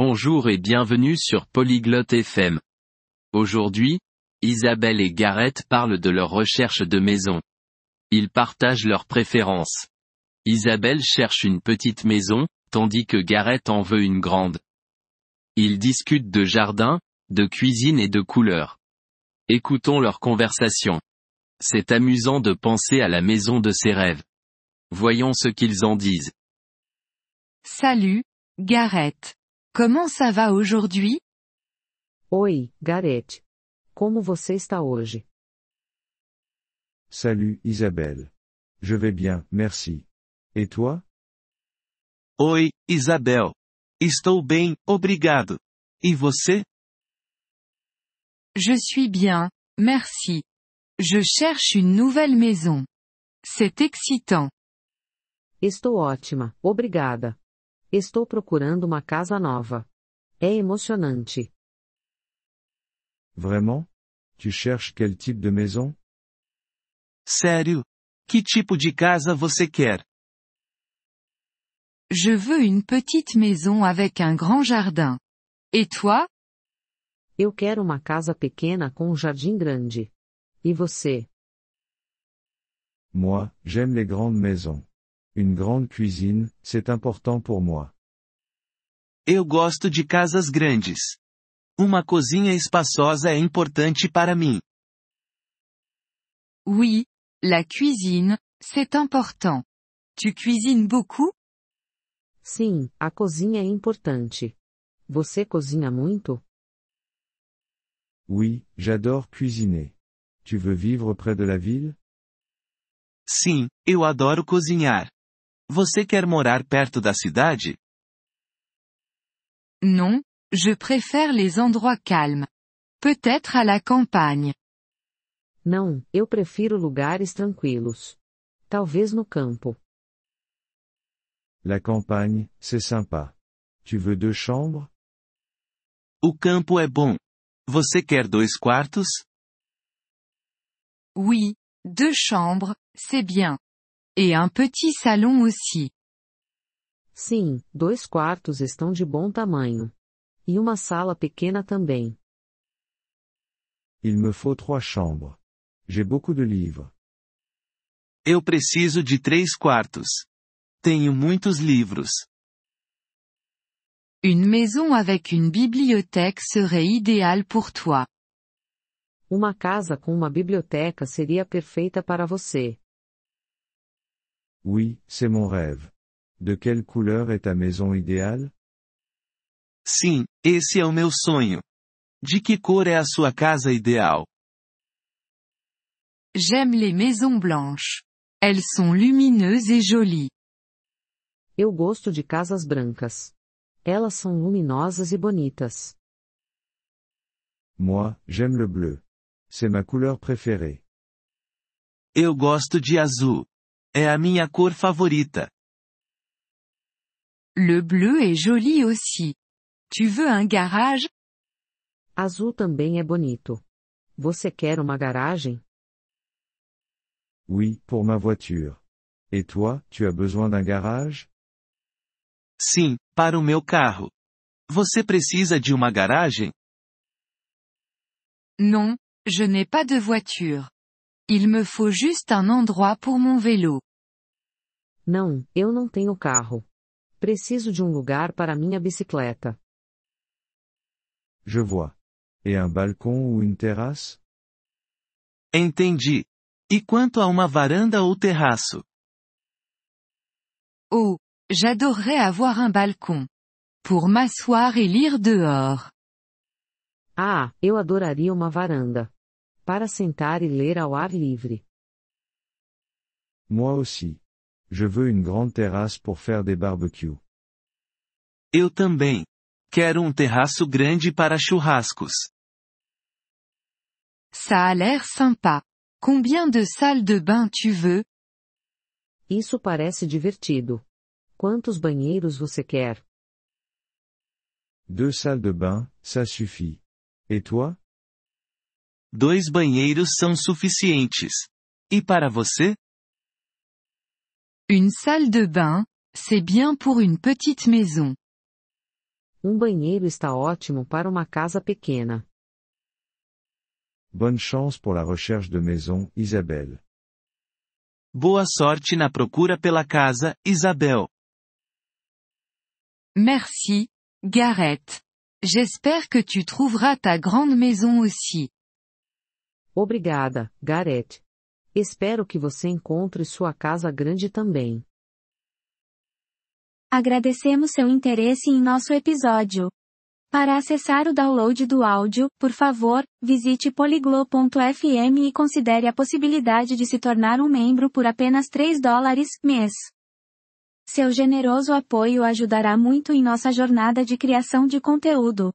Bonjour et bienvenue sur Polyglotte FM. Aujourd'hui, Isabelle et Gareth parlent de leur recherche de maison. Ils partagent leurs préférences. Isabelle cherche une petite maison, tandis que Gareth en veut une grande. Ils discutent de jardin, de cuisine et de couleurs. Écoutons leur conversation. C'est amusant de penser à la maison de ses rêves. Voyons ce qu'ils en disent. Salut, Gareth. Comment ça va aujourd'hui? Oi, Gareth. Como você está hoje? Salut Isabelle. Je vais bien, merci. Et toi? Oi, Isabel. Estou bem, obrigado. E você? Je suis bien, merci. Je cherche une nouvelle maison. C'est excitant. Estou ótima, obrigada. Estou procurando uma casa nova. É emocionante. Vraiment? Tu cherches quel type de maison? Sério? Que tipo de casa você quer? Je veux une petite maison avec un grand jardin. Et toi? Eu quero uma casa pequena com um jardim grande. E você? Moi, j'aime les grandes maisons. Une grande cuisine, c'est important pour moi. Eu gosto de casas grandes. Uma cozinha espaçosa é importante para mim. Oui, la cuisine, c'est important. Tu cuisines beaucoup? Sim, a cozinha é importante. Você cozinha muito? Oui, j'adore cuisiner. Tu veux vivre près de la ville? Sim, eu adoro cozinhar. Você quer morar perto da cidade? Non, je préfère les endroits calmes. Peut-être à la campagne. Não, eu prefiro lugares tranquilos. Talvez no campo. La campagne, c'est sympa. Tu veux deux chambres? O campo é bom. Você quer dois quartos? Oui, deux chambres, c'est bien. Et un petit salon aussi. Sim, dois quartos estão de bom tamanho. E uma sala pequena também. Il me faut trois chambres. J'ai beaucoup de livres. Eu preciso de três quartos. Tenho muitos livros. Une maison avec une bibliothèque serait idéale pour toi. Uma casa com uma biblioteca seria perfeita para você. Oui, c'est mon rêve. De quelle couleur est ta maison idéale? Sim, esse é o meu sonho. De que cor é a sua casa ideal? J'aime les maisons blanches. Elles sont lumineuses et jolies. Eu gosto de casas brancas. Elas são luminosas e bonitas. Moi, j'aime le bleu. C'est ma couleur préférée. Eu gosto de azul. É a minha cor favorita. Le bleu est joli aussi. Tu veux un garage? Azul também é bonito. Você quer uma garagem? Oui, pour ma voiture. Et toi, tu as besoin d'un garage? Sim, para o meu carro. Você precisa de uma garagem? Non, je n'ai pas de voiture. Il me faut juste un endroit pour mon vélo. Não, eu não tenho carro. Preciso de um lugar para minha bicicleta. Je vois. Et un balcon ou une terrasse? Entendi. E quanto a uma varanda ou terraço? Oh, j'adorerais avoir un balcon. Pour m'asseoir et lire dehors. Ah, eu adoraria uma varanda. Para sentar e ler ao ar livre. Moi aussi. Je veux une grande terrasse pour faire des barbecues. Eu também. Quero um terraço grande para churrascos. Ça a l'air sympa. Combien de salles de bain tu veux? Isso parece divertido. Quantos banheiros você quer? Deux salles de bain, ça suffit. Et toi? Dois banheiros são suficientes. E para você? Une salle de bain, c'est bien pour une petite maison. Um banheiro está ótimo para uma casa pequena. Bonne chance pour la recherche de maison, Isabelle. Boa sorte na procura pela casa, Isabel. Merci, Gareth. J'espère que tu trouveras ta grande maison aussi. Obrigada, Gareth. Espero que você encontre sua casa grande também. Agradecemos seu interesse em nosso episódio. Para acessar o download do áudio, por favor, visite poliglo.fm e considere a possibilidade de se tornar um membro por apenas 3 dólares mês. Seu generoso apoio ajudará muito em nossa jornada de criação de conteúdo.